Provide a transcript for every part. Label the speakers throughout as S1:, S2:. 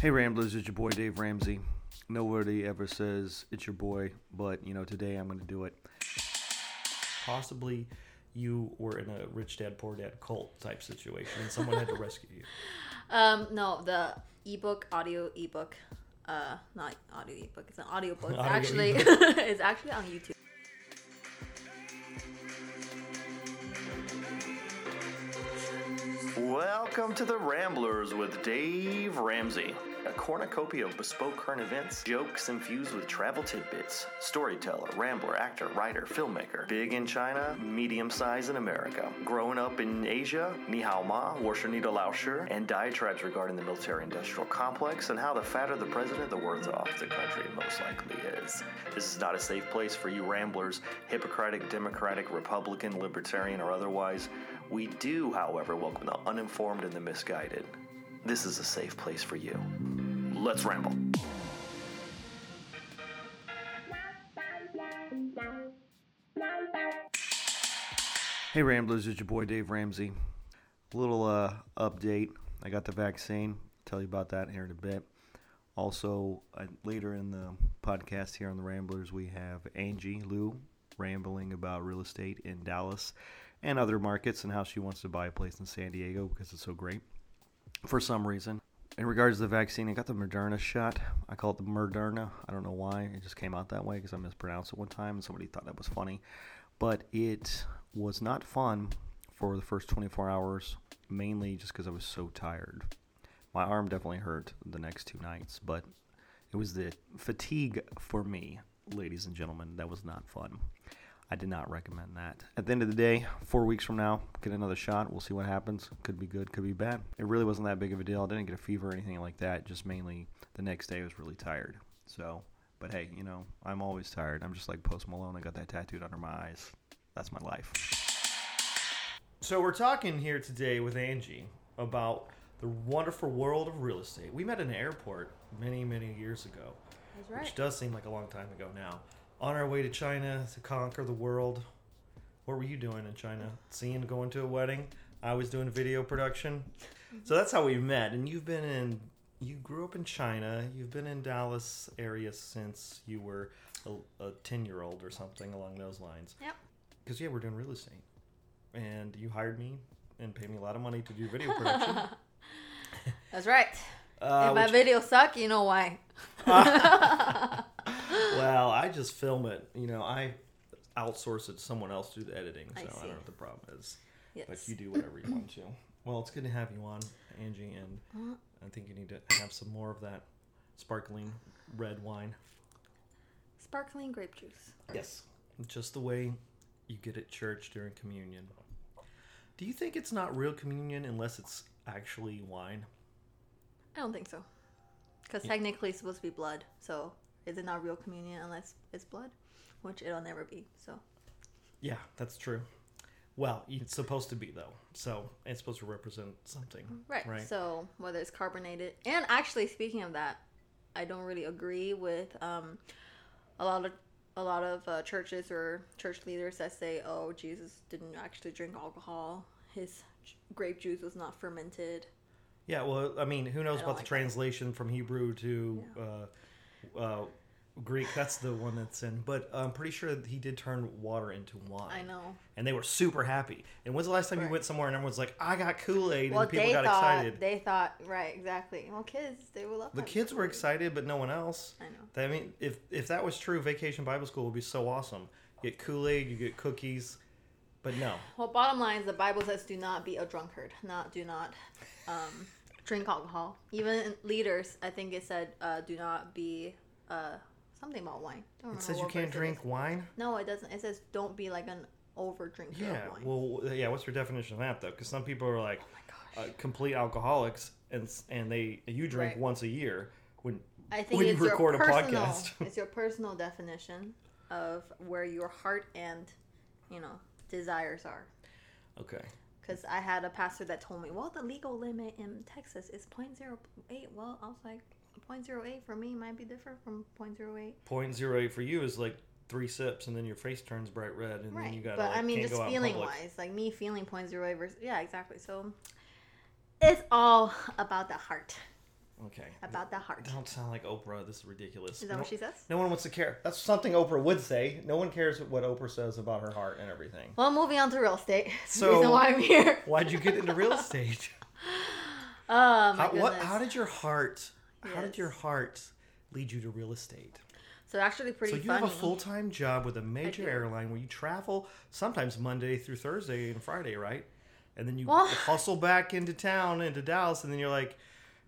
S1: Hey Ramblers, it's your boy Dave Ramsey. Nobody ever says it's your boy, but you know, today I'm going to do it.
S2: Possibly you were in a rich dad, poor dad cult type situation and someone had to rescue you.
S3: Um, no, the ebook, audio ebook, uh, not audio ebook. It's an audio book. It's
S2: Audio
S3: actually,
S2: ebook.
S3: it's actually on YouTube.
S4: Welcome to the Ramblers with Dave Ramsey. A cornucopia of bespoke current events, jokes infused with travel tidbits. Storyteller, rambler, actor, writer, filmmaker. Big in China, medium size in America. Growing up in Asia, Ni Hao Ma, Lao Shi, and diatribes regarding the military industrial complex and how the fatter the president, the worse off the country most likely is. This is not a safe place for you ramblers, Hippocratic, Democratic, Republican, Libertarian, or otherwise. We do, however, welcome the uninformed and the misguided. This is a safe place for you. Let's ramble.
S1: Hey Ramblers, it's your boy Dave Ramsey. Little uh, update. I got the vaccine. Tell you about that here in a bit. Also, uh, later in the podcast here on the Ramblers, we have Angie Liu rambling about real estate in Dallas and other markets and how she wants to buy a place in San Diego because it's so great for some reason. In regards to the vaccine, I got the Moderna shot. I call it the Moderna. I don't know why. It just came out that way because I mispronounced it one time and somebody thought that was funny. But it was not fun for the first 24 hours, mainly just because I was so tired. My arm definitely hurt the next two nights, but it was the fatigue for me, ladies and gentlemen, that was not fun. I did not recommend that. At the end of the day, four weeks from now, get another shot. We'll see what happens. Could be good, could be bad. It really wasn't that big of a deal. I didn't get a fever or anything like that. Just mainly the next day I was really tired. So, but hey, you know, I'm always tired. I'm just like Post Malone. I got that tattooed under my eyes. That's my life.
S2: So we're talking here today with Angie about the wonderful world of real estate. We met in an airport many, many years ago,
S3: That's
S2: which does seem like a long time ago now. On our way to China to conquer the world. What were you doing in China? Seeing going to a wedding. I was doing video production. So that's how we met. And you've been in. You grew up in China. You've been in Dallas area since you were a, a ten year old or something along those lines.
S3: Yep.
S2: Because yeah, we're doing real estate, and you hired me and paid me a lot of money to do video production.
S3: That's right.
S2: Uh,
S3: if my
S2: which-
S3: videos suck, you know why.
S2: well, I just film it. You know, I outsource it to someone else to do the editing, so
S3: I
S2: I, don't know what the problem is.
S3: Yes.
S2: But you do whatever you want to. Well, it's good to have you on, Angie, and
S3: Uh-huh.
S2: I think you need to have some more of that sparkling red wine.
S3: Sparkling grape juice.
S2: Yes, just the way you get at church during communion. Do you think it's not real communion unless it's actually wine?
S3: I don't think so. Because technically it's supposed to be blood. So is it not real communion unless it's blood? Which it'll never be. So
S2: Yeah, that's true. Well, it's supposed to be though, so it's supposed to represent something,
S3: right.
S2: Right.
S3: So whether it's carbonated and actually speaking of that, I don't really agree with um, a lot of a lot of uh, churches or church leaders that say, "Oh, Jesus didn't actually drink alcohol. His grape juice was not fermented."
S2: Yeah, well, I mean, who knows
S3: I
S2: about the
S3: like
S2: translation from Hebrew to uh, uh, Greek? That's the one that's in. But I'm pretty sure that he did turn water into wine.
S3: I know.
S2: And they were super happy. And when's the last time you went somewhere and everyone's like, "I got Kool Aid,"
S3: Well,
S2: and people got
S3: thought
S2: excited?
S3: they thought right exactly. Well, kids they will love
S2: the kids were excited, but no one else.
S3: I know.
S2: I mean, if if that was true, Vacation Bible School would be so awesome. You get Kool Aid, you get cookies, but no.
S3: Well, bottom line is the Bible says, "Do not be a drunkard." Not do not um, drink alcohol. Even leaders, I think it said, uh, "Do not be uh, something about wine."
S2: It says you can't drink
S3: is.
S2: wine.
S3: No, it doesn't. It says, "Don't be like an over drinker
S2: Yeah.
S3: of wine."
S2: Well, yeah. What's your definition of that though? Because some people are like
S3: oh
S2: uh, complete alcoholics, and and they you drink
S3: Right.
S2: once a year when
S3: I think
S2: when you record a
S3: personal,
S2: podcast.
S3: it's your personal definition of where your heart and you know desires are.
S2: okay.
S3: Because I had a pastor that told me, well, the legal limit in Texas is 0.08. Well, I was like, 0.08 for me might be different from 0.08.
S2: Point zero eight for you is like three sips, and then your face turns bright red, and then you got.
S3: but
S2: like,
S3: I mean, just
S2: go out in
S3: feeling wise, like me feeling 0.08 versus. Yeah, exactly. So it's all about the heart.
S2: Okay.
S3: about that heart.
S2: Don't sound like Oprah. This is ridiculous.
S3: Is that
S2: no,
S3: what she says?
S2: No one wants to care. That's something Oprah would say. No one cares what Oprah says about her heart and everything.
S3: Well, moving on to real estate. That's the
S2: So-
S3: reason why I'm here.
S2: Why'd you get into real estate?
S3: Oh my
S2: How,
S3: goodness.
S2: what? How did your heart? How did your heart lead you to real estate?
S3: so actually pretty
S2: so you
S3: funny.
S2: have a full time job with a major airline where you travel sometimes Monday through Thursday and Friday, right? And then you
S3: Well-
S2: hustle back into town into Dallas, and then you're like,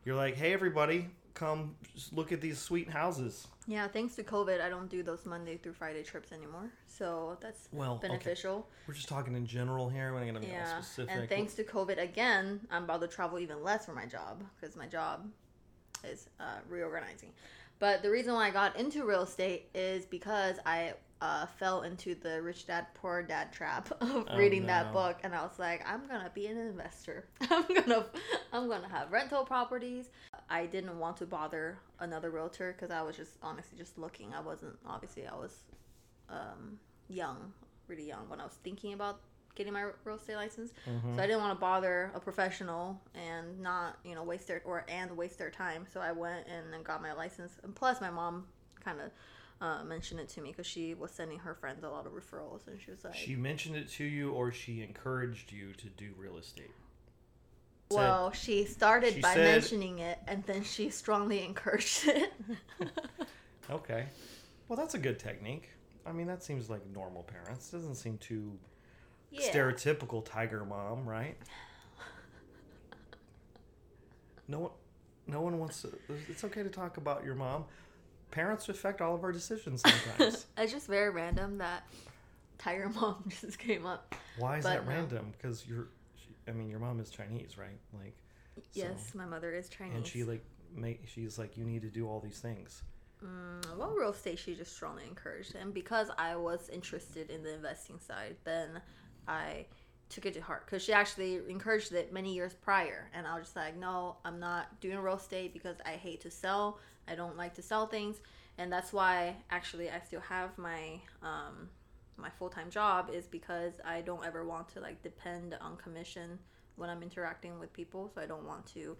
S2: you're like, hey everybody, come look at these sweet houses.
S3: Yeah, thanks to COVID, I don't do those Monday through Friday trips anymore. So that's
S2: Well, okay.
S3: beneficial.
S2: We're just talking in general here. We're not gonna be all
S3: Yeah,
S2: specific.
S3: and thanks to COVID again, I'm about to travel even less for my job because my job is uh, reorganizing. But the reason why I got into real estate is because I uh, fell into the rich dad poor dad trap of
S2: Oh,
S3: reading that book, and I was like, I'm gonna be an investor. I'm gonna I'm gonna have rental properties. I didn't want to bother another realtor because I was just honestly just looking. I wasn't obviously I was um, young, really young when I was thinking about getting my real estate license.
S2: Mm-hmm.
S3: So I didn't want to bother a professional and not, you know, waste their or and waste their time. So I went and got my license. And plus, my mom kind of uh, mentioned it to me because she was sending her friends a lot of referrals, and she was like,
S2: she mentioned it to you, or she encouraged you to do real estate. Said-
S3: "Well, she started
S2: she
S3: by
S2: said-
S3: mentioning it, and then she strongly encouraged it."
S2: Okay. Well, that's a good technique. I mean, that seems like normal parents. Doesn't seem too
S3: yeah.
S2: stereotypical tiger mom, right? No one, no one wants to. It's okay to talk about your mom. Parents affect all of our decisions sometimes.
S3: It's just very random that Tiger Mom just came up.
S2: Why is
S3: But
S2: that
S3: no.
S2: random? Because you're, she, I mean, your mom is Chinese, right? Like, so-
S3: Yes, my mother is Chinese.
S2: and she like make. She's like, you need to do all these things.
S3: Mm, well, real estate, she just strongly encouraged. And because I was interested in the investing side, then I took it to heart. Because she actually encouraged it many years prior. And I was just like, no, I'm not doing real estate because I hate to sell. I don't like to sell things. And that's why, actually, I still have my. Um, my full-time job is because I don't ever want to like depend on commission when I'm interacting with people so I don't want to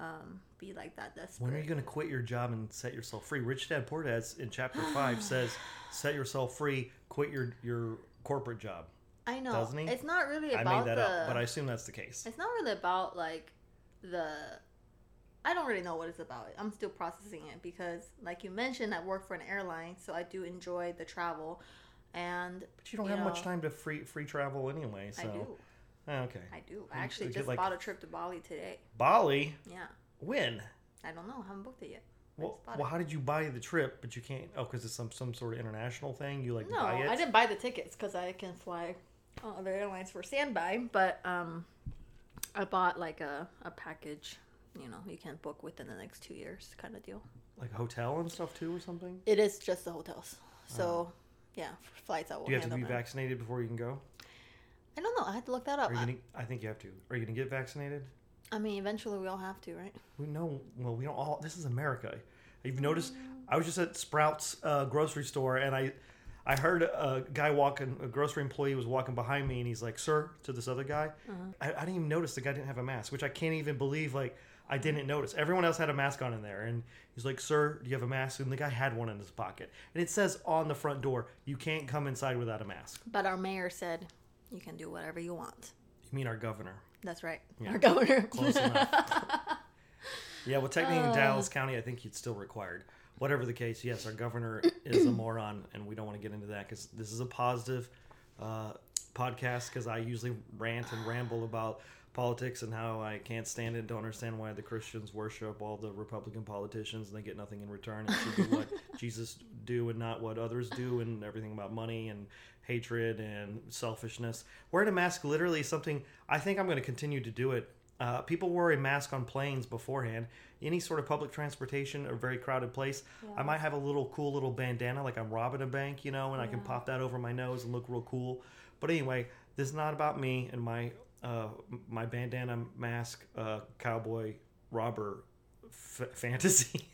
S3: um, be like that desperate.
S2: When are you going to quit your job and set yourself free? Rich Dad Poor Dad in chapter five says, "Set yourself free. Quit your your corporate job."
S3: I know.
S2: Doesn't he?
S3: It's not really about I
S2: made that
S3: the.
S2: up, but I assume that's the case.
S3: It's not really about like the. I don't really know what it's about. I'm still processing it because, like you mentioned, I work for an airline, so I do enjoy the travel, and
S2: But you don't
S3: you
S2: have much time to free free travel anyway. So
S3: I do.
S2: Oh, okay.
S3: I do. I actually
S2: get,
S3: just
S2: like-
S3: bought a trip to Bali today.
S2: Bali.
S3: Yeah.
S2: When?
S3: I don't know. I haven't booked it yet.
S2: Well, well, how did you buy the trip? But you can't. Oh, because it's some some sort of international thing. You like
S3: No,
S2: buy it.
S3: I didn't buy the tickets because I can fly on other airlines for standby. But um, I bought like a, a package. You know, you can book within the next two years, kind of deal.
S2: Like hotel and stuff too, or something.
S3: It is just the hotels. So, yeah, flights
S2: Oh. Do you have to be vaccinated before you can go?
S3: I don't know. I had to look that up.
S2: Are you
S3: I,
S2: gonna? I think you have to. Are you gonna get vaccinated?
S3: I mean, eventually we all have to, right?
S2: We know. Well, we don't all. This is America. You've noticed. I was just at Sprouts uh, grocery store, and I, I heard a guy walking. A grocery employee was walking behind me, and he's like, "Sir," to this other guy. Uh-huh. I, I didn't even notice the guy didn't have a mask, which I can't even believe. Like I didn't notice. Everyone else had a mask on in there, and he's like, "Sir, do you have a mask?" And the guy had one in his pocket, and it says on the front door, "You can't come inside without a mask."
S3: But our mayor said you can do whatever you want.
S2: You mean our governor?
S3: That's right.
S2: Yeah.
S3: Our governor.
S2: Close enough. Yeah, well, technically in uh. Dallas County, I think it's still required. Whatever the case, yes, our governor is a moron, and we don't want to get into that because this is a positive uh, podcast. Because I usually rant and ramble about politics and how I can't stand it, don't understand why the Christians worship all the Republican politicians and they get nothing in return and should do what Jesus do and not what others do, and everything about money and hatred and selfishness. Wearing a mask literally is something I think I'm going to continue to do it uh, people wear a mask on planes beforehand. Any sort of public transportation or very crowded place, I might have a little cool little bandana, like I'm robbing a bank, you know, and I can pop that over my nose and look real cool. But anyway, this is not about me and my uh, my bandana mask uh, cowboy robber f- fantasy.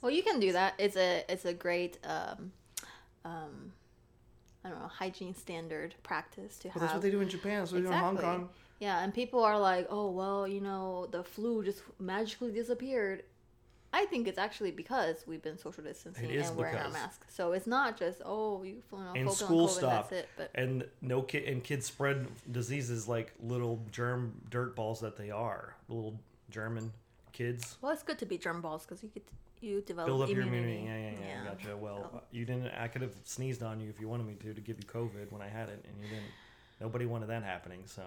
S3: well, you can do that. It's a it's a great um, um, I don't know hygiene standard practice to
S2: Well,
S3: have.
S2: that's what they do in Japan. That's what they do in Hong Kong.
S3: Yeah, and people are like, "Oh, well, you know, the flu just magically disappeared." I think it's actually because we've been social distancing and wearing our masks. So it's not just, "Oh, you you know,
S2: and
S3: focus on
S2: school
S3: COVID,
S2: stopped,
S3: that's it." But
S2: and no kid and kids spread diseases like little germ dirt balls that they are, little German kids.
S3: well, it's good to be germ balls because you get you develop
S2: Build up your
S3: immunity.
S2: immunity. Yeah, yeah, yeah. Gotcha. Well, you didn't. I could have sneezed on you if you wanted me to to give you COVID when I had it, and you didn't. Nobody wanted that happening. So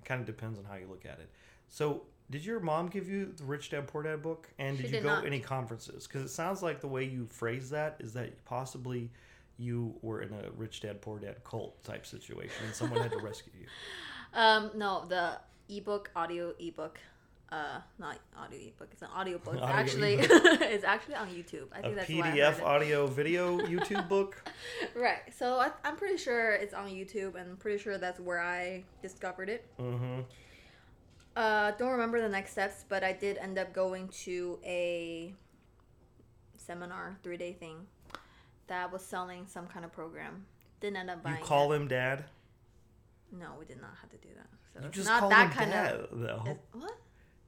S2: it kind of depends on how you look at it. So did your mom give you the Rich Dad Poor Dad book? And did you go
S3: not.
S2: any conferences? Because it sounds like the way you phrase that is that possibly you were in a Rich Dad Poor Dad cult type situation, and someone had to rescue you.
S3: Um, no, the ebook, audio ebook, uh, not audio ebook. It's an audio book. Actually, it's actually on YouTube. I
S2: A
S3: think that's why I
S2: PDF audio video YouTube book.
S3: Right. So I, I'm pretty sure it's on YouTube, and I'm pretty sure that's where I discovered it.
S2: Mm-hmm.
S3: Uh, don't remember the next steps, but I did end up going to a seminar, three day thing, that was selling some kind of program. Didn't end up buying You
S2: call
S3: it.
S2: him dad.
S3: No, we did not have to do that. So
S2: You just
S3: not
S2: called
S3: that
S2: him
S3: kind
S2: dad,
S3: of.
S2: though.
S3: What?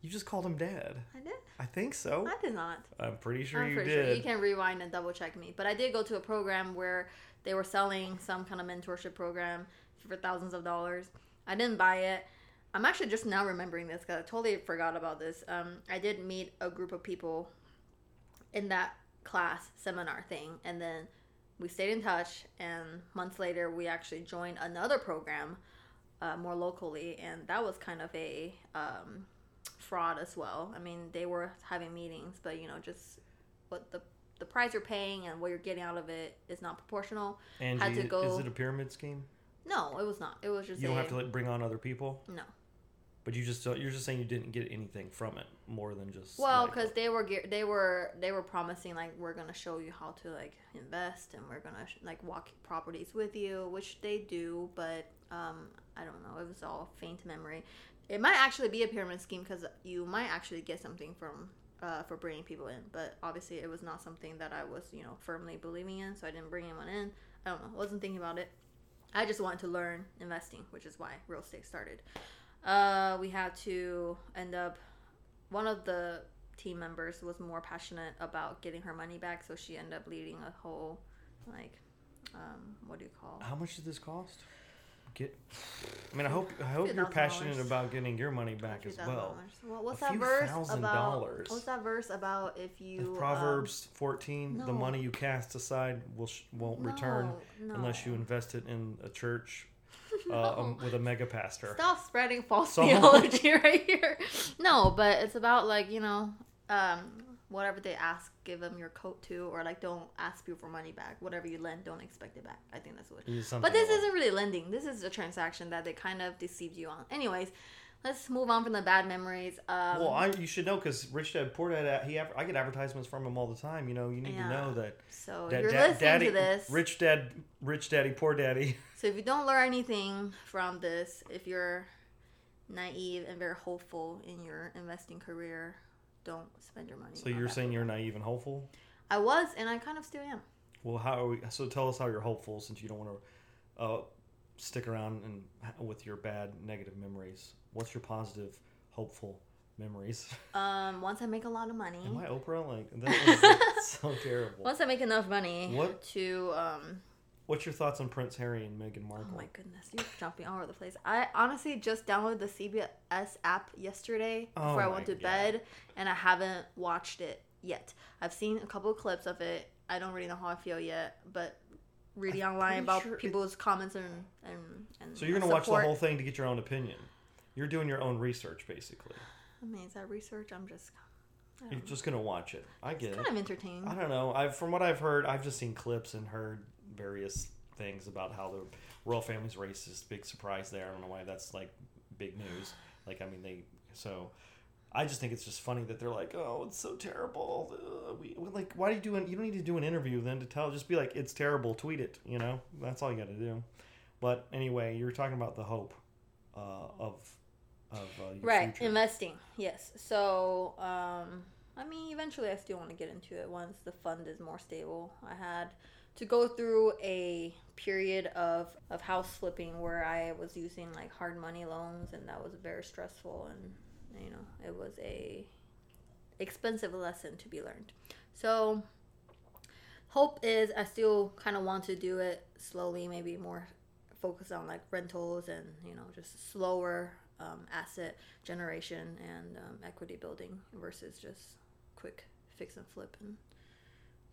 S2: You just called him dad.
S3: I did.
S2: I think so.
S3: I did not.
S2: I'm pretty sure
S3: I'm
S2: you
S3: pretty
S2: did.
S3: sure you can rewind and double check me. But I did go to a program where they were selling some kind of mentorship program for thousands of dollars. I didn't buy it. I'm actually just now remembering this because I totally forgot about this. Um, I did meet a group of people in that class seminar thing, and then we stayed in touch. And months later, we actually joined another program uh, more locally, and that was kind of a um, fraud as well. I mean, they were having meetings, but you know, just what the the price you're paying and what you're getting out of it is not proportional.
S2: Angie,
S3: had to go-
S2: is it a pyramid scheme?
S3: No, it was not. It was just
S2: You don't have to like bring on other people,
S3: no.
S2: but you just you're just saying you didn't get anything from it more than just
S3: Well,
S2: like-
S3: because they were they were they were promising like we're gonna show you how to like invest and we're gonna sh- like walk properties with you, which they do, but um, I don't know. It was all faint memory. It might actually be a pyramid scheme because you might actually get something from uh, for bringing people in, but obviously it was not something that I was you know firmly believing in, so I didn't bring anyone in. I don't know. wasn't thinking about it. I just wanted to learn investing, which is why real estate started. Uh, we had to end up one of the team members was more passionate about getting her money back, so she ended up leading a whole like um, what do you call?
S2: how much did this cost? Get. I mean, I hope I hope you're
S3: $2,000.
S2: passionate about getting your money back as well.
S3: Well, what's that verse about?
S2: dollars.
S3: What's that verse about? If you
S2: If
S3: um,
S2: Proverbs 14, the money you cast aside will sh- won't return
S3: No,
S2: unless you invest it in a church uh, um, with a mega pastor.
S3: Stop spreading false
S2: So-
S3: theology right here. No, but it's about like you know, um, whatever they ask, give them your coat to, or like don't ask people for money back. Whatever you lend, don't expect it back. I think that's what. But this isn't really lending. This is a transaction that they kind of deceived you on. Anyways, let's move on from the bad memories. Um,
S2: Well, I, you should know because Rich Dad Poor Dad, he I get advertisements from him all the time. You know, you need
S3: Yeah.
S2: to know that.
S3: so
S2: that
S3: you're listening
S2: daddy,
S3: to this.
S2: Rich Dad, Rich Daddy, Poor Daddy.
S3: So if you don't learn anything from this, if you're naive and very hopeful in your investing career, don't spend your money.
S2: So you're saying you're naive and hopeful?
S3: I was, and I kind of still am.
S2: Well, how are we? So tell us how you're hopeful since you don't want to uh, stick around and with your bad negative memories. What's your positive, hopeful memories?
S3: Um, once I make a lot of money,
S2: Am I Oprah? Like that was like, so terrible.
S3: once I make enough money
S2: What?
S3: to um,
S2: What's your thoughts on Prince Harry and Meghan
S3: oh
S2: Markle?
S3: oh my goodness, you're jumping all over the place. I honestly just downloaded the CBS app yesterday
S2: Oh
S3: before I
S2: oh
S3: went to
S2: God.
S3: bed, and I haven't watched it yet. I've seen a couple of clips of it. I don't really know how I feel yet, but reading
S2: I'm
S3: online about
S2: sure it-
S3: people's comments and and and
S2: so you're gonna watch the whole thing to get your own opinion. You're doing your own research, basically.
S3: I mean, is that research? I'm just.
S2: You're
S3: know.
S2: just gonna watch it. I get
S3: It's
S2: it.
S3: kind of entertaining.
S2: I don't know. I've from what I've heard, I've just seen clips and heard various things about how the royal family's racist. Big surprise there. I don't know why that's like big news. Like I mean they so. I just think it's just funny that they're like, "Oh, it's so terrible." Uh, we like, why do you do an? You don't need to do an interview then to tell. Just be like, "It's terrible." Tweet it. You know, that's all you got to do. But anyway, you were talking about the hope uh, of of uh,
S3: right,
S2: future.
S3: investing. Yes. So, um, I mean, eventually, I still want to get into it once the fund is more stable. I had to go through a period of of house flipping where I was using like hard money loans and that was very stressful and you know it was a expensive lesson to be learned. So hope is I still kind of want to do it slowly, maybe more focus on like rentals and you know just slower um, asset generation and um, equity building versus just quick fix and flip and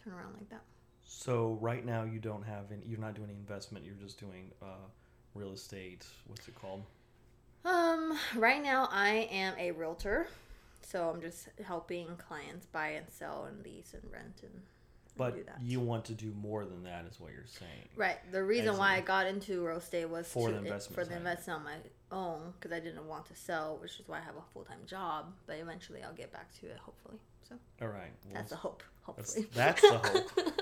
S3: turn around like that.
S2: So right now you don't have any. You're not doing any investment. You're just doing uh, real estate. What's it called?
S3: Um, right now I am a realtor, so I'm just helping clients buy and sell and lease and rent and,
S2: But
S3: do that.
S2: you want to do more than that, is what you're saying.
S3: Right. The reason
S2: As
S3: why
S2: in-
S3: I got into real estate was
S2: For
S3: to,
S2: the
S3: it-
S2: investment
S3: for the investment on my own because I didn't want to sell, which is why I have a full time job. But eventually, I'll get back to it. Hopefully, so
S2: All right. Well,
S3: that's the hope.
S2: that's,
S3: Hopefully,
S2: that's the hope.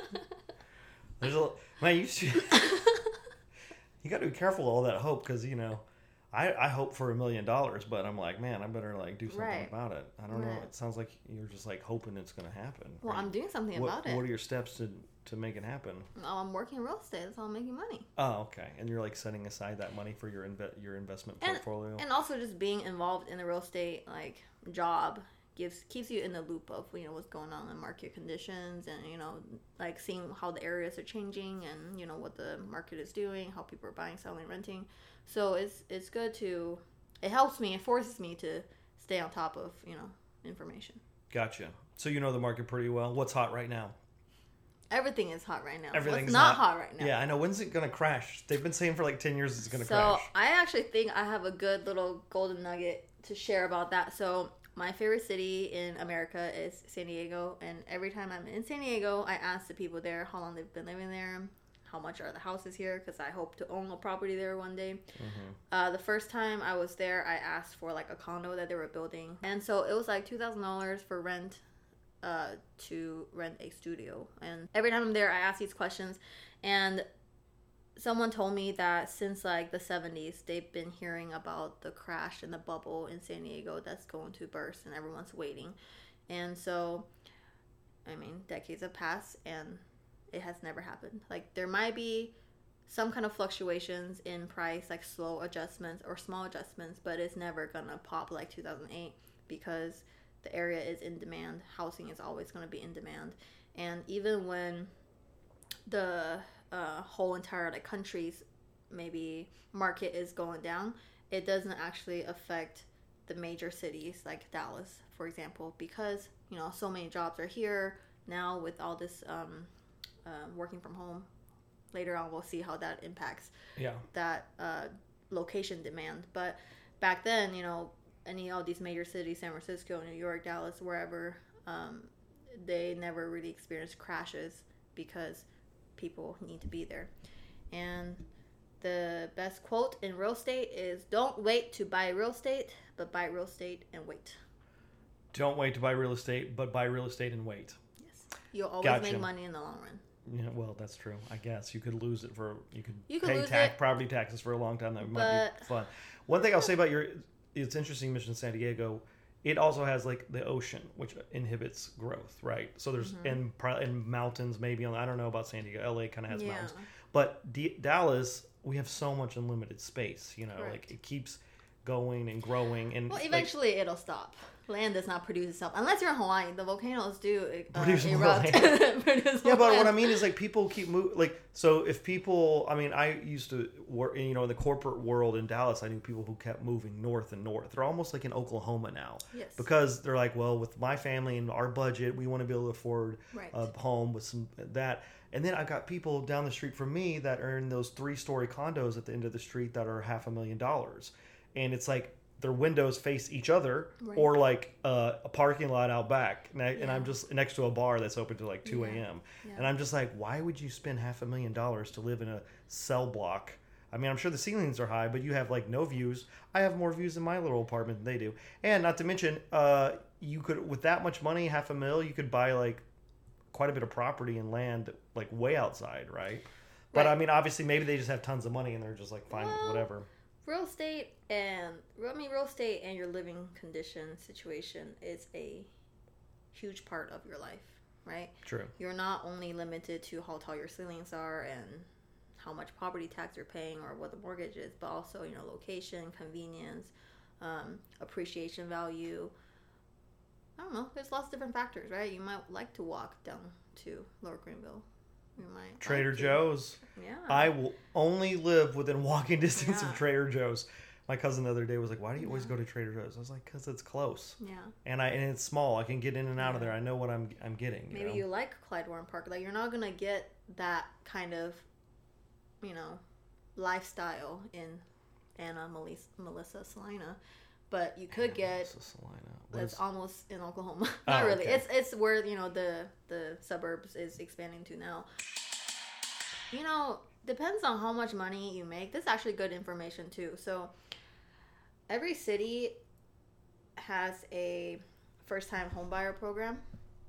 S2: There's a man. You should, you got to be careful of all that hope because you know. I, I hope for a million dollars, but I'm like, man, I better like do something
S3: Right.
S2: about it. I don't know. It sounds like you're just like hoping it's going to happen.
S3: well,
S2: right?
S3: I'm doing something
S2: what,
S3: about it.
S2: What are your steps to to make it happen?
S3: Oh, I'm working real estate. That's how I'm making money.
S2: Oh, okay. And you're like setting aside that money for your inve- your investment
S3: And-
S2: portfolio.
S3: and also just being involved in the real estate like job gives keeps you in the loop of you know what's going on in market conditions and you know like seeing how the areas are changing and you know what the market is doing how people are buying selling renting so it's it's good to it helps me it forces me to stay on top of you know information
S2: gotcha. So you know the market pretty well. What's hot right now?
S3: everything is hot right now
S2: Everything's
S3: not
S2: hot.
S3: hot right now
S2: Yeah, I know. When's it gonna crash? They've been saying for like ten years it's gonna
S3: so
S2: crash.
S3: So I actually think I have a good little golden nugget to share about that. So my favorite city in America is San Diego, and every time I'm in San Diego, I ask the people there how long they've been living there, how much are the houses here, because I hope to own a property there one day. Uh, the first time I was there, I asked for like a condo that they were building, and so it was like two thousand dollars for rent uh, to rent a studio. And every time I'm there, I ask these questions, and someone told me that since like the 70s, they've been hearing about the crash and the bubble in San Diego that's going to burst, and everyone's waiting. And so, I mean, decades have passed, and it has never happened. Like there might be some kind of fluctuations in price, like slow adjustments or small adjustments, but it's never gonna pop like 2008 because the area is in demand. Housing is always gonna be in demand, and even when the uh, whole entire like country's maybe market is going down, it doesn't actually affect the major cities like Dallas, for example, because you know so many jobs are here now with all this um, um, working from home. Later on, we'll see how that impacts
S2: yeah.
S3: that uh, location demand. But back then, you know, any all these major cities, San Francisco, New York, Dallas, wherever, um, they never really experienced crashes because people need to be there. And the best quote in real estate is don't wait to buy real estate, but buy real estate and wait.
S2: Don't wait to buy real estate, but buy real estate and wait.
S3: Yes. You'll always
S2: Gotcha.
S3: make money in the long run.
S2: Yeah, well, that's true. I guess you could lose it for you could,
S3: You could
S2: pay tax,
S3: it.
S2: property taxes for a long time. That might be fun. One thing I'll say about your it's interesting Mission San Diego. It also has like the ocean, which inhibits growth, right? So there's
S3: Mm-hmm.
S2: and and mountains maybe on. I don't know about San Diego. LA kind of has
S3: Yeah.
S2: mountains, but D- Dallas we have so much unlimited space. You know, like it keeps going and growing and
S3: Well,
S2: like,
S3: eventually it'll stop. Land does not produce itself unless you're in Hawaii. The volcanoes do uh,
S2: Produce more
S3: erupt. Produce
S2: Yeah,
S3: more
S2: but what. I mean is like people keep moving. Like, so if people, I mean, I used to work, you know, in the corporate world in Dallas. I knew people who kept moving north and north. They're almost like in Oklahoma now,
S3: Yes.
S2: because they're like, well, with my family and our budget, we want to be able to afford
S3: Right.
S2: a home with some that. And then I've got people down the street from me that are in those three-story condos at the end of the street that are half a million dollars, and it's like their windows face each other,
S3: Right.
S2: or like uh, a parking lot out back, and, I, and
S3: Yeah.
S2: I'm just next to a bar that's open till like two a.m.
S3: Yeah.
S2: And I'm just like, why would you spend half a million dollars to live in a cell block? I mean, I'm sure the ceilings are high, but you have like no views. I have more views in my little apartment than they do. And not to mention, uh, you could with that much money, half a mil, you could buy like quite a bit of property and land like way outside, right? But
S3: Right.
S2: I mean, obviously, maybe they just have tons of money and they're just like fine with whatever.
S3: Real estate and I mean real estate and your living condition situation is a huge part of your life. right?
S2: True.
S3: You're not only limited to how tall your ceilings are and how much property tax you're paying or what the mortgage is, but also, you know, location, convenience, um, appreciation value. I don't know. There's lots of different factors, right? You might like to walk down to Lower Greenville. You might
S2: Trader
S3: to-
S2: Joe's.
S3: Yeah.
S2: I will only live within walking distance
S3: Yeah.
S2: of Trader Joe's. My cousin the other day was like, "Why do you always go to Trader Joe's?" I was like, "Cause it's close,
S3: yeah.
S2: and I and it's small. I can get in and out of there. I know what I'm I'm getting." You
S3: Maybe
S2: know?
S3: you like Clyde Warren Park. Like you're not gonna get that kind of, you know, lifestyle in Anna Melissa, Melissa Celina, but you could get.
S2: This is Celina.
S3: That's almost in Oklahoma. Oh, not
S2: Oh,
S3: really.
S2: okay.
S3: It's it's where you know the the suburbs is expanding to now. You know, depends on how much money you make. This is actually good information too. So every city has a first time homebuyer program.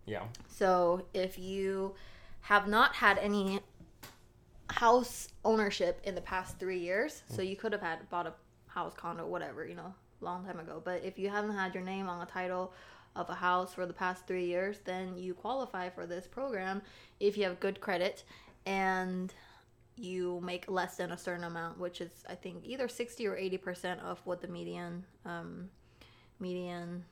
S2: yeah.
S3: So if you have not had any house ownership in the past three years, so hmm. you could have had bought a house, condo, whatever, you know, long time ago. But if you haven't had your name on a title of a house for the past three years, then you qualify for this program if you have good credit and you make less than a certain amount, which is I think either sixty or eighty percent of what the median um, median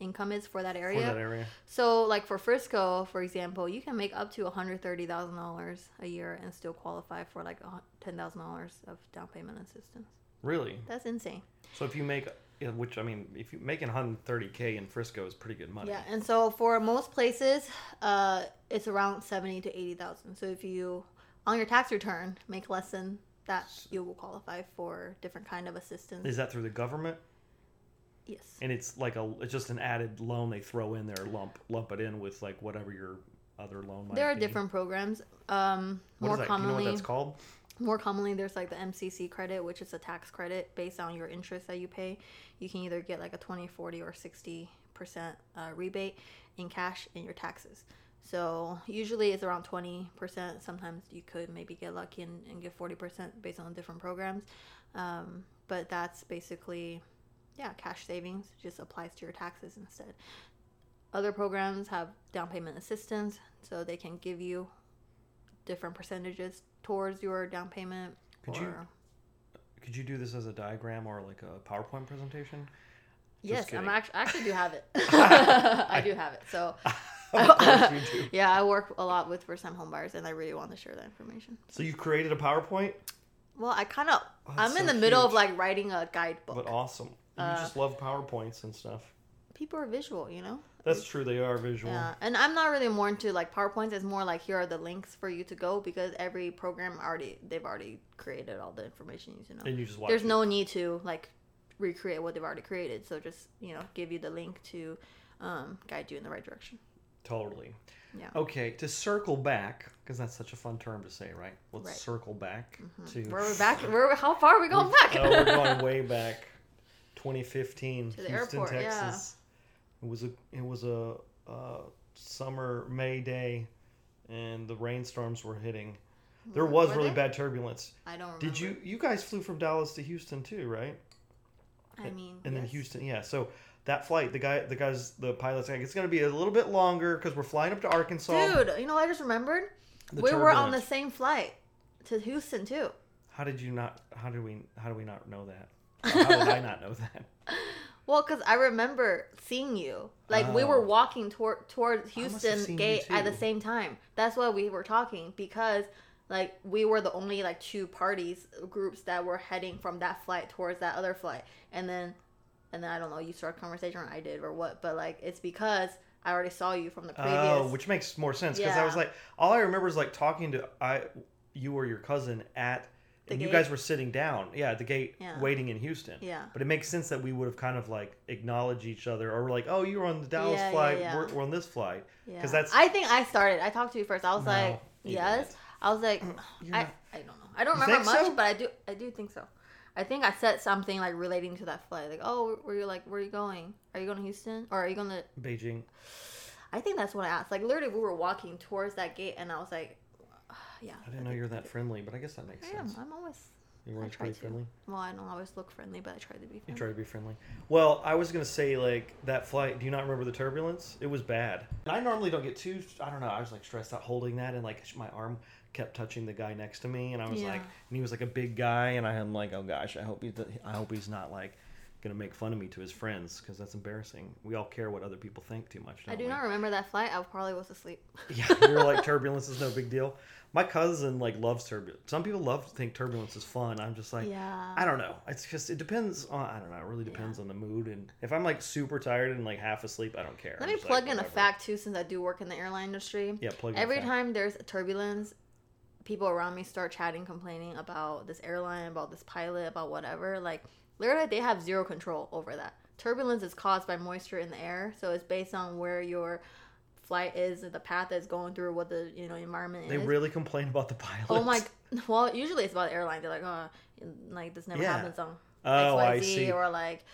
S3: income is for that area.
S2: For that area.
S3: So, like for Frisco, for example, you can make up to one hundred thirty thousand dollars a year and still qualify for like ten thousand dollars of down payment assistance.
S2: Really?
S3: That's insane.
S2: So if you make, which I mean, if you making 130k in Frisco is pretty good money.
S3: Yeah, and so for most places, uh, it's around seventy to eighty thousand. So if you on your tax return make less than that, you will qualify for different kind of assistance.
S2: Is that through the government?
S3: yes.
S2: And it's like a, it's just an added loan they throw in there, lump lump it in with like whatever your other loan might be.
S3: There are
S2: be.
S3: different programs. Um,
S2: What
S3: more
S2: is that? Do you know
S3: commonly,
S2: what that's called?
S3: More commonly, there's like the MCC credit, which is a tax credit based on your interest that you pay. You can either get like a 20, 40, or 60% uh, rebate in cash in your taxes. So usually it's around 20%. Sometimes you could maybe get lucky and, and get 40% based on different programs. Um, but that's basically, yeah, cash savings just applies to your taxes instead. Other programs have down payment assistance, so they can give you different percentages towards your down payment.
S2: Could you- Could you do this as a diagram or like a PowerPoint presentation?
S3: Yes,
S2: kidding.
S3: I'm actually, I actually do have it. I do have it. So,
S2: Of course you do.
S3: yeah, I work a lot with first time homebuyers, and I really want to share that information.
S2: So you created a PowerPoint,
S3: Well, I kind of,
S2: Oh,
S3: I'm in
S2: so
S3: the middle of like writing a guidebook.
S2: but awesome. You
S3: Uh,
S2: just love PowerPoints and stuff.
S3: People are visual, you know.
S2: That's true. They are visual.
S3: Yeah, and I'm not really more into like PowerPoints. It's more like here are the links for you to go because every program already they've already created all the information you need to know.
S2: And you just watch.
S3: There's
S2: it.
S3: no need to like recreate what they've already created. So just you know give you the link to um, guide you in the right direction.
S2: Totally.
S3: Yeah.
S2: Okay, to circle back, because that's such a fun term to say, right? Let's
S3: Right.
S2: circle back to.
S3: Where we're back? Where? How far are we going back?
S2: oh, we're going way back. 2015,
S3: To the
S2: Houston,
S3: airport, yeah.
S2: It was a it was a, uh summer May day, and the rainstorms were hitting. There was
S3: were
S2: really bad turbulence.
S3: I don't remember.
S2: Did you you guys flew from Dallas to Houston too, right?
S3: I mean,
S2: and then. Houston. Yeah, so that flight, the guy, the guys, the pilots, like it's going to be a little bit longer because we're flying up to Arkansas.
S3: Dude, you know what I just remembered?
S2: The
S3: we were on the same flight to Houston too.
S2: How did you not? How did we? How do we not know that? How did I not know that?
S3: Well, because I remember seeing you. Like we were
S2: Oh.
S3: walking toward towards Houston gate at the same time. That's why we were talking because like we were the only like two parties uh, groups that were heading from that flight towards that other flight, and then and then I don't know you started a conversation or I did or what, but like it's because I already saw you from the oh, previous.
S2: Oh, which makes more sense because I was like, all I remember is like talking to I, you or your cousin at. And you guys were sitting down, yeah, at the gate,
S3: Yeah.
S2: waiting in Houston.
S3: Yeah.
S2: But it makes sense that we would have kind of like acknowledged each other, or we're like, oh, you were on the Dallas
S3: Yeah,
S2: flight,
S3: yeah.
S2: We're, we're on this flight,
S3: Yeah.
S2: because that's
S3: I think I started. I talked to you first. I was
S2: No,
S3: like, yes. I was like, I,
S2: not-
S3: I don't know. I don't
S2: You
S3: remember much,
S2: so?
S3: but I do. I do think so. I think I said something like relating to that flight, like, oh, were you like, where are you going? Are you going to Houston or are you going to?
S2: Beijing.
S3: I think that's what I asked. Like literally, we were walking towards that gate, and I was like, yeah.
S2: I didn't know you're that friendly, but I guess that makes
S3: I am.
S2: sense.
S3: I'm always
S2: You were
S3: I
S2: always
S3: try
S2: pretty
S3: to.
S2: friendly.
S3: Well, I don't always look friendly, but I try to be
S2: You
S3: friendly.
S2: try to be friendly. Well, I was gonna say like that flight. Do you not remember the turbulence? It was bad. And I normally don't get too. I don't know. I was like stressed out holding that, and like my arm kept touching the guy next to me, and I was
S3: Yeah.
S2: like, and he was like a big guy, and I am like, oh gosh, I hope he, I hope he's not like gonna make fun of me to his friends because that's embarrassing. We all care what other people think too much.
S3: I do
S2: we?
S3: not remember that flight. I probably was asleep.
S2: Yeah, you're like turbulence is no big deal. My cousin like loves turbulence. Some people love to think turbulence is fun. I'm just like,
S3: Yeah.
S2: I don't know. It's just it depends on I don't know. It really depends on the mood. And if I'm like super tired and like half asleep, I don't care.
S3: Let
S2: I'm
S3: me plug
S2: like,
S3: in a fact too, since I do work in the airline industry.
S2: Yeah, plug in
S3: Every time there's a turbulence, people around me start chatting, complaining about this airline, about this pilot, about whatever. Like literally, they have zero control over that. Turbulence is caused by moisture in the air, so it's based on where your flight is, the path that's going through, what the you know environment
S2: They
S3: is.
S2: They really complain about the pilots.
S3: Oh my! Well, usually it's about the airline. They're like, oh, like this never
S2: Yeah.
S3: happens on
S2: Oh,
S3: XYZ, or like,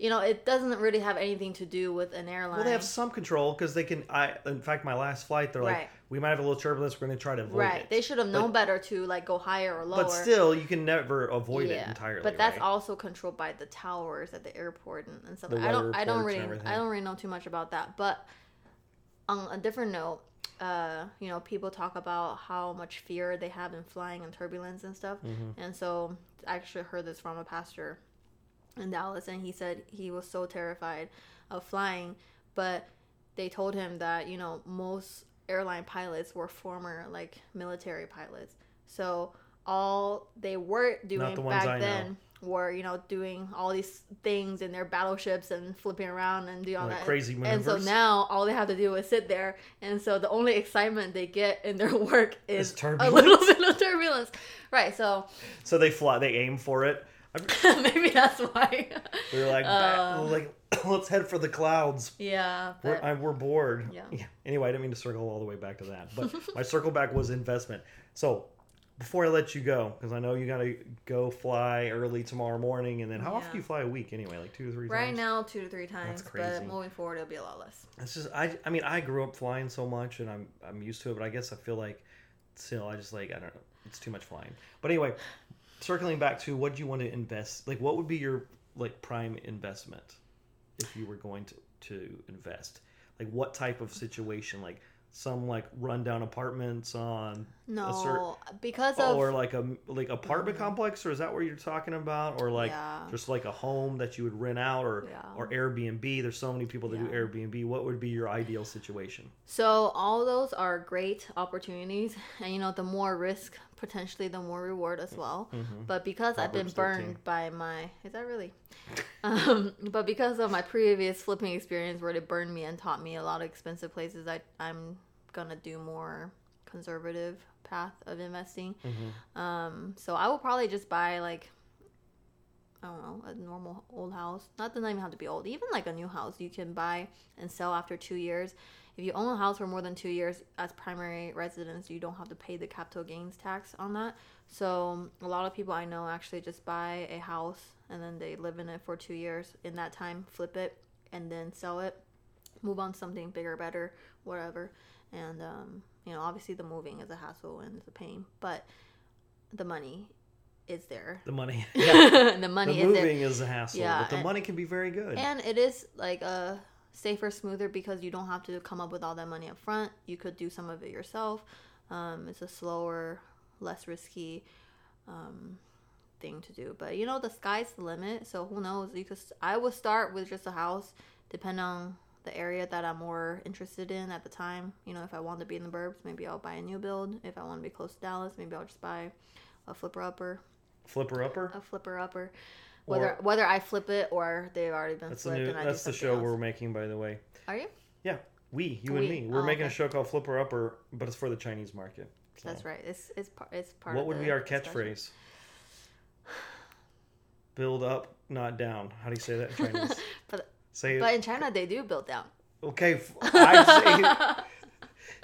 S3: you know, it doesn't really have anything to do with an airline.
S2: Well, they have some control because they can. I in fact, my last flight, they're like, we might have a little turbulence. We're going to try to avoid it.
S3: right.
S2: it.
S3: They should have known
S2: But-
S3: better to like go higher or lower.
S2: But still, you can never avoid it entirely.
S3: But that's
S2: right?
S3: also controlled by the towers at the airport and, and stuff. I don't I don't really. I don't really know too much about that. But on a different note, uh, you know, people talk about how much fear they have in flying and turbulence and stuff.
S2: Mm-hmm.
S3: And so I actually heard this from a pastor in Dallas and he said he was so terrified of flying, but they told him that, you know, most airline pilots were former like military pilots. So all they were doing
S2: the
S3: back
S2: I know.
S3: then were, you know, doing all these things in their battleships and flipping around and doing all
S2: Like
S3: that.
S2: crazy
S3: And so now all they have to do is sit there. And so the only excitement they get in their work is
S2: Is
S3: a little bit of turbulence. Right. So
S2: So they fly. They aim for it.
S3: Maybe that's why.
S2: We're like,
S3: Uh,
S2: like, let's head for the clouds.
S3: yeah.
S2: We're, I, we're bored.
S3: Yeah.
S2: Anyway, I didn't mean to circle all the way back to that, but my circle back was investment. So before I let you go, because I know you got to go fly early tomorrow morning, and then how often do you fly a week anyway? Like two or three
S3: right
S2: times.
S3: now, two to three times.
S2: That's crazy.
S3: But moving forward, it'll be a lot less.
S2: It's just I. I mean, I grew up flying so much, and I'm I'm used to it. But I guess I feel like still, I just like I don't know. It's too much flying. But anyway, circling back to what do you want to invest? Like, what would be your like prime investment if you were going to to invest? Like, what type of situation? Like some like rundown apartments on
S3: No,
S2: a certain
S3: because of
S2: or like a like apartment mm-hmm. complex, or is that what you're talking about? Or like
S3: Yeah.
S2: just like a home that you would rent out, or
S3: Yeah.
S2: or Airbnb? There's so many people that do Airbnb. What would be your ideal situation?
S3: So all those are great opportunities, and you know the more risk, potentially the more reward as well. But because I've been
S2: Mm-hmm. 13.
S3: burned by my, is that really? um, but because of my previous flipping experience, where it burned me and taught me a lot of expensive places, I I'm gonna do more conservative path of investing.
S2: Mm-hmm.
S3: Um, so I will probably just buy like I don't know, a normal old house. Not doesn't even have to be old. Even like a new house you can buy and sell after two years. If you own a house for more than two years as primary residence, you don't have to pay the capital gains tax on that. So a lot of people I know actually just buy a house and then they live in it for two years. In that time, flip it and then sell it, move on to something bigger, better, whatever. And um, you know, obviously the moving is a hassle and it's a pain, but the money is there.
S2: The money. Yeah.
S3: the
S2: the
S3: money is there.
S2: moving is a hassle,
S3: Yeah,
S2: but the
S3: and-
S2: money can be very good.
S3: And it is like a safer, smoother because you don't have to come up with all that money up front. You could do some of it yourself. Um, it's a slower, less risky um, thing to do. But you know, the sky's the limit. So who knows? You could. I would start with just a house, depending on the area that I'm more interested in at the time. You know, if I want to be in the burbs, maybe I'll buy a new build. If I want to be close to Dallas, maybe I'll just buy a flipper upper,
S2: Flipper upper.
S3: a flipper upper whether or, whether I flip it or they've already been
S2: that's
S3: flipped.
S2: The new,
S3: and I
S2: that's the show
S3: else.
S2: we're making, by the way.
S3: Are you?
S2: Yeah, we, you
S3: we, and
S2: me. We're
S3: oh,
S2: making
S3: okay.
S2: a show called Flipper Upper, but it's for the Chinese market. So.
S3: That's right. It's it's part. It's part.
S2: What would be our catchphrase? build up, not down. How do you say that in Chinese?
S3: but
S2: say
S3: but in China they do build down.
S2: Okay, I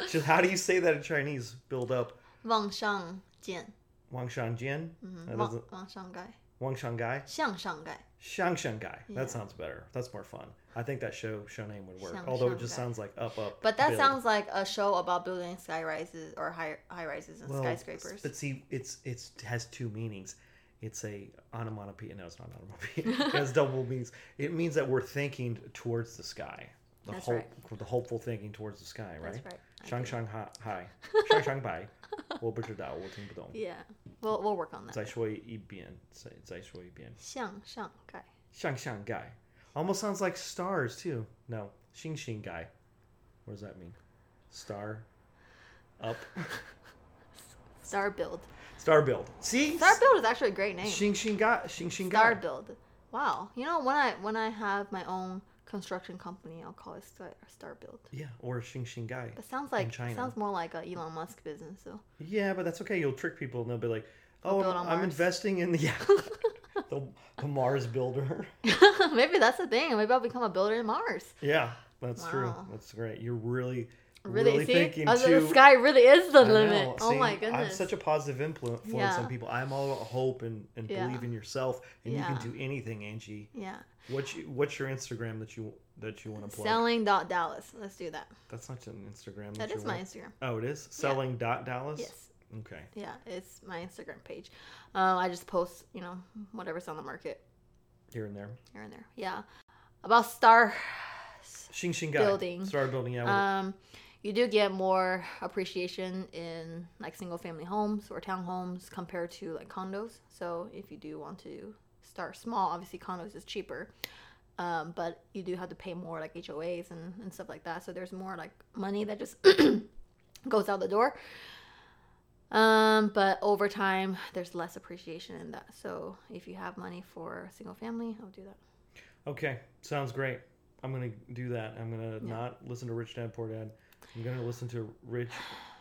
S2: say, just how do you say that in Chinese? Build up.
S3: Wang shang jian.
S2: Wang shang jian.
S3: Mm-hmm.
S2: Wang,
S3: wang shang gài.
S2: Wang Shanghai?
S3: Xiang Shanghai.
S2: Xiang Shanghai.
S3: Yeah.
S2: That sounds better. That's more fun. I think that show show name would work.
S3: Xiang
S2: although Shanghai. it just sounds like up up.
S3: But that
S2: build.
S3: sounds like a show about building sky rises or high high rises and
S2: well,
S3: skyscrapers.
S2: But see, it's it's has two meanings. It's a onomatopoeia. No, it's not onomatopoeia. it has double meanings. It means that we're thinking towards the sky. The
S3: That's
S2: hope,
S3: right.
S2: The hopeful thinking towards the sky, right?
S3: That's right.
S2: Shang Shang Hai. Shang Shang Bai. 我不知道，我听不懂。
S3: Yeah, we'll we'll work on that.
S2: 再说一遍，再再说一遍。
S3: 向上盖
S2: 向上 guy. Almost sounds like stars too. No, Xing Xing guy. What does that mean? Star up.
S3: Star Build.
S2: Star build. See?
S3: Star Build is actually a great name.
S2: Xing Xing guy. Xing Xing guy.
S3: Star Build. Wow. You know when I when I have my own construction company, I'll call it Star, Star Build.
S2: Yeah, or Xing Xing guy.
S3: It sounds like sounds more like a Elon Musk business. So
S2: Yeah, but that's okay. You'll trick people and they'll be like, "Oh, I'm, I'm investing in the yeah, the, the Mars builder."
S3: maybe that's the thing. Maybe I'll become a builder in Mars.
S2: yeah, that's true. That's great. You're really,
S3: Really,
S2: really
S3: see,
S2: thinking
S3: Uh,
S2: too.
S3: the sky really is the limit. Oh my
S2: I'm
S3: goodness.
S2: such a positive influence
S3: Yeah.
S2: on people. I'm all about hope and, and
S3: Yeah.
S2: believe in yourself, and you can do anything, Angie.
S3: yeah.
S2: What's you, what's your Instagram that you that you want to plug?
S3: Selling dot Dallas. Let's do that.
S2: That's not an Instagram.
S3: That
S2: you
S3: is my Instagram.
S2: Oh, it is selling dot Dallas.
S3: Yes.
S2: Okay.
S3: Yeah, it's my Instagram page. Um, I just post, you know, whatever's on the market
S2: Here and there.
S3: here and there. Yeah. About Star
S2: Xing guy.
S3: Building.
S2: Started building. Yeah.
S3: Um, you do get more appreciation in like single family homes or townhomes compared to like condos. So if you do want to start small, obviously condos is cheaper. Um, but you do have to pay more like HOAs and, and stuff like that. So there's more like money that just goes out the door. Um, but over time, there's less appreciation in that. So if you have money for single family, I'll do that.
S2: Okay, sounds great. I'm gonna do that. I'm gonna not listen to Rich Dad Poor Dad. I'm gonna listen to Rich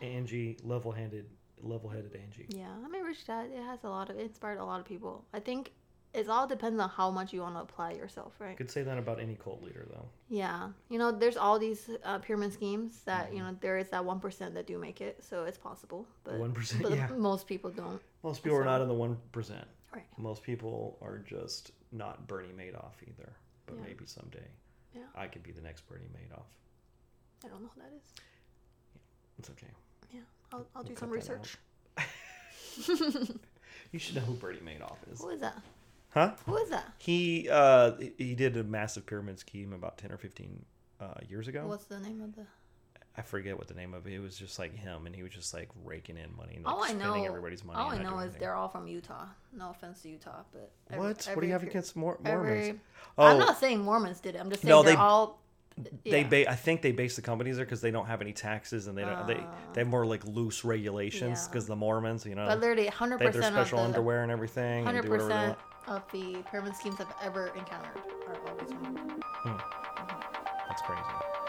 S2: Angie, level-handed, level-headed Angie.
S3: Yeah, I mean, Rich Dad, it has a lot of, it inspired a lot of people. I think it all depends on how much you want to apply yourself, right?
S2: Could say that about any cult leader though.
S3: Yeah. You know, there's all these uh, pyramid schemes that,
S2: Mm-hmm.
S3: you know, there is that 1% that do make it, so it's possible. But,
S2: 1%, yeah.
S3: most people don't.
S2: Most people are not in the one percent.
S3: Right.
S2: Most people are just not Bernie Madoff either. But
S3: Yeah.
S2: maybe someday
S3: Yeah.
S2: I could be the next Bernie Madoff.
S3: I don't know who that is.
S2: Yeah, It's okay.
S3: Yeah. I'll, I'll do
S2: We'll
S3: some research.
S2: You should know who Bernie Madoff is.
S3: Who is that?
S2: Huh?
S3: Who is that?
S2: He uh he did a massive pyramid scheme about ten or fifteen uh, years ago.
S3: What's the name of the.
S2: I forget what the name of it. It was just like him, and he was just like raking in money, and like
S3: All I know,
S2: everybody's money.
S3: all I know is
S2: anything.
S3: they're all from Utah. No offense to Utah, but every-
S2: What? what do you have against Mor- Mormons?
S3: Every,
S2: oh,
S3: I'm not saying Mormons did it. I'm just saying
S2: No,
S3: they're
S2: they-
S3: all.
S2: They
S3: yeah.
S2: ba- I think they base the companies there because they don't have any taxes and they don't they they have ah. more like loose regulations
S3: Yeah.
S2: because the Mormons, you know,
S3: But literally, 100%
S2: they have their special
S3: the,
S2: underwear and everything. and do whatever they
S3: 100% of the pyramid schemes I've ever encountered are always from Utah.
S2: That's crazy.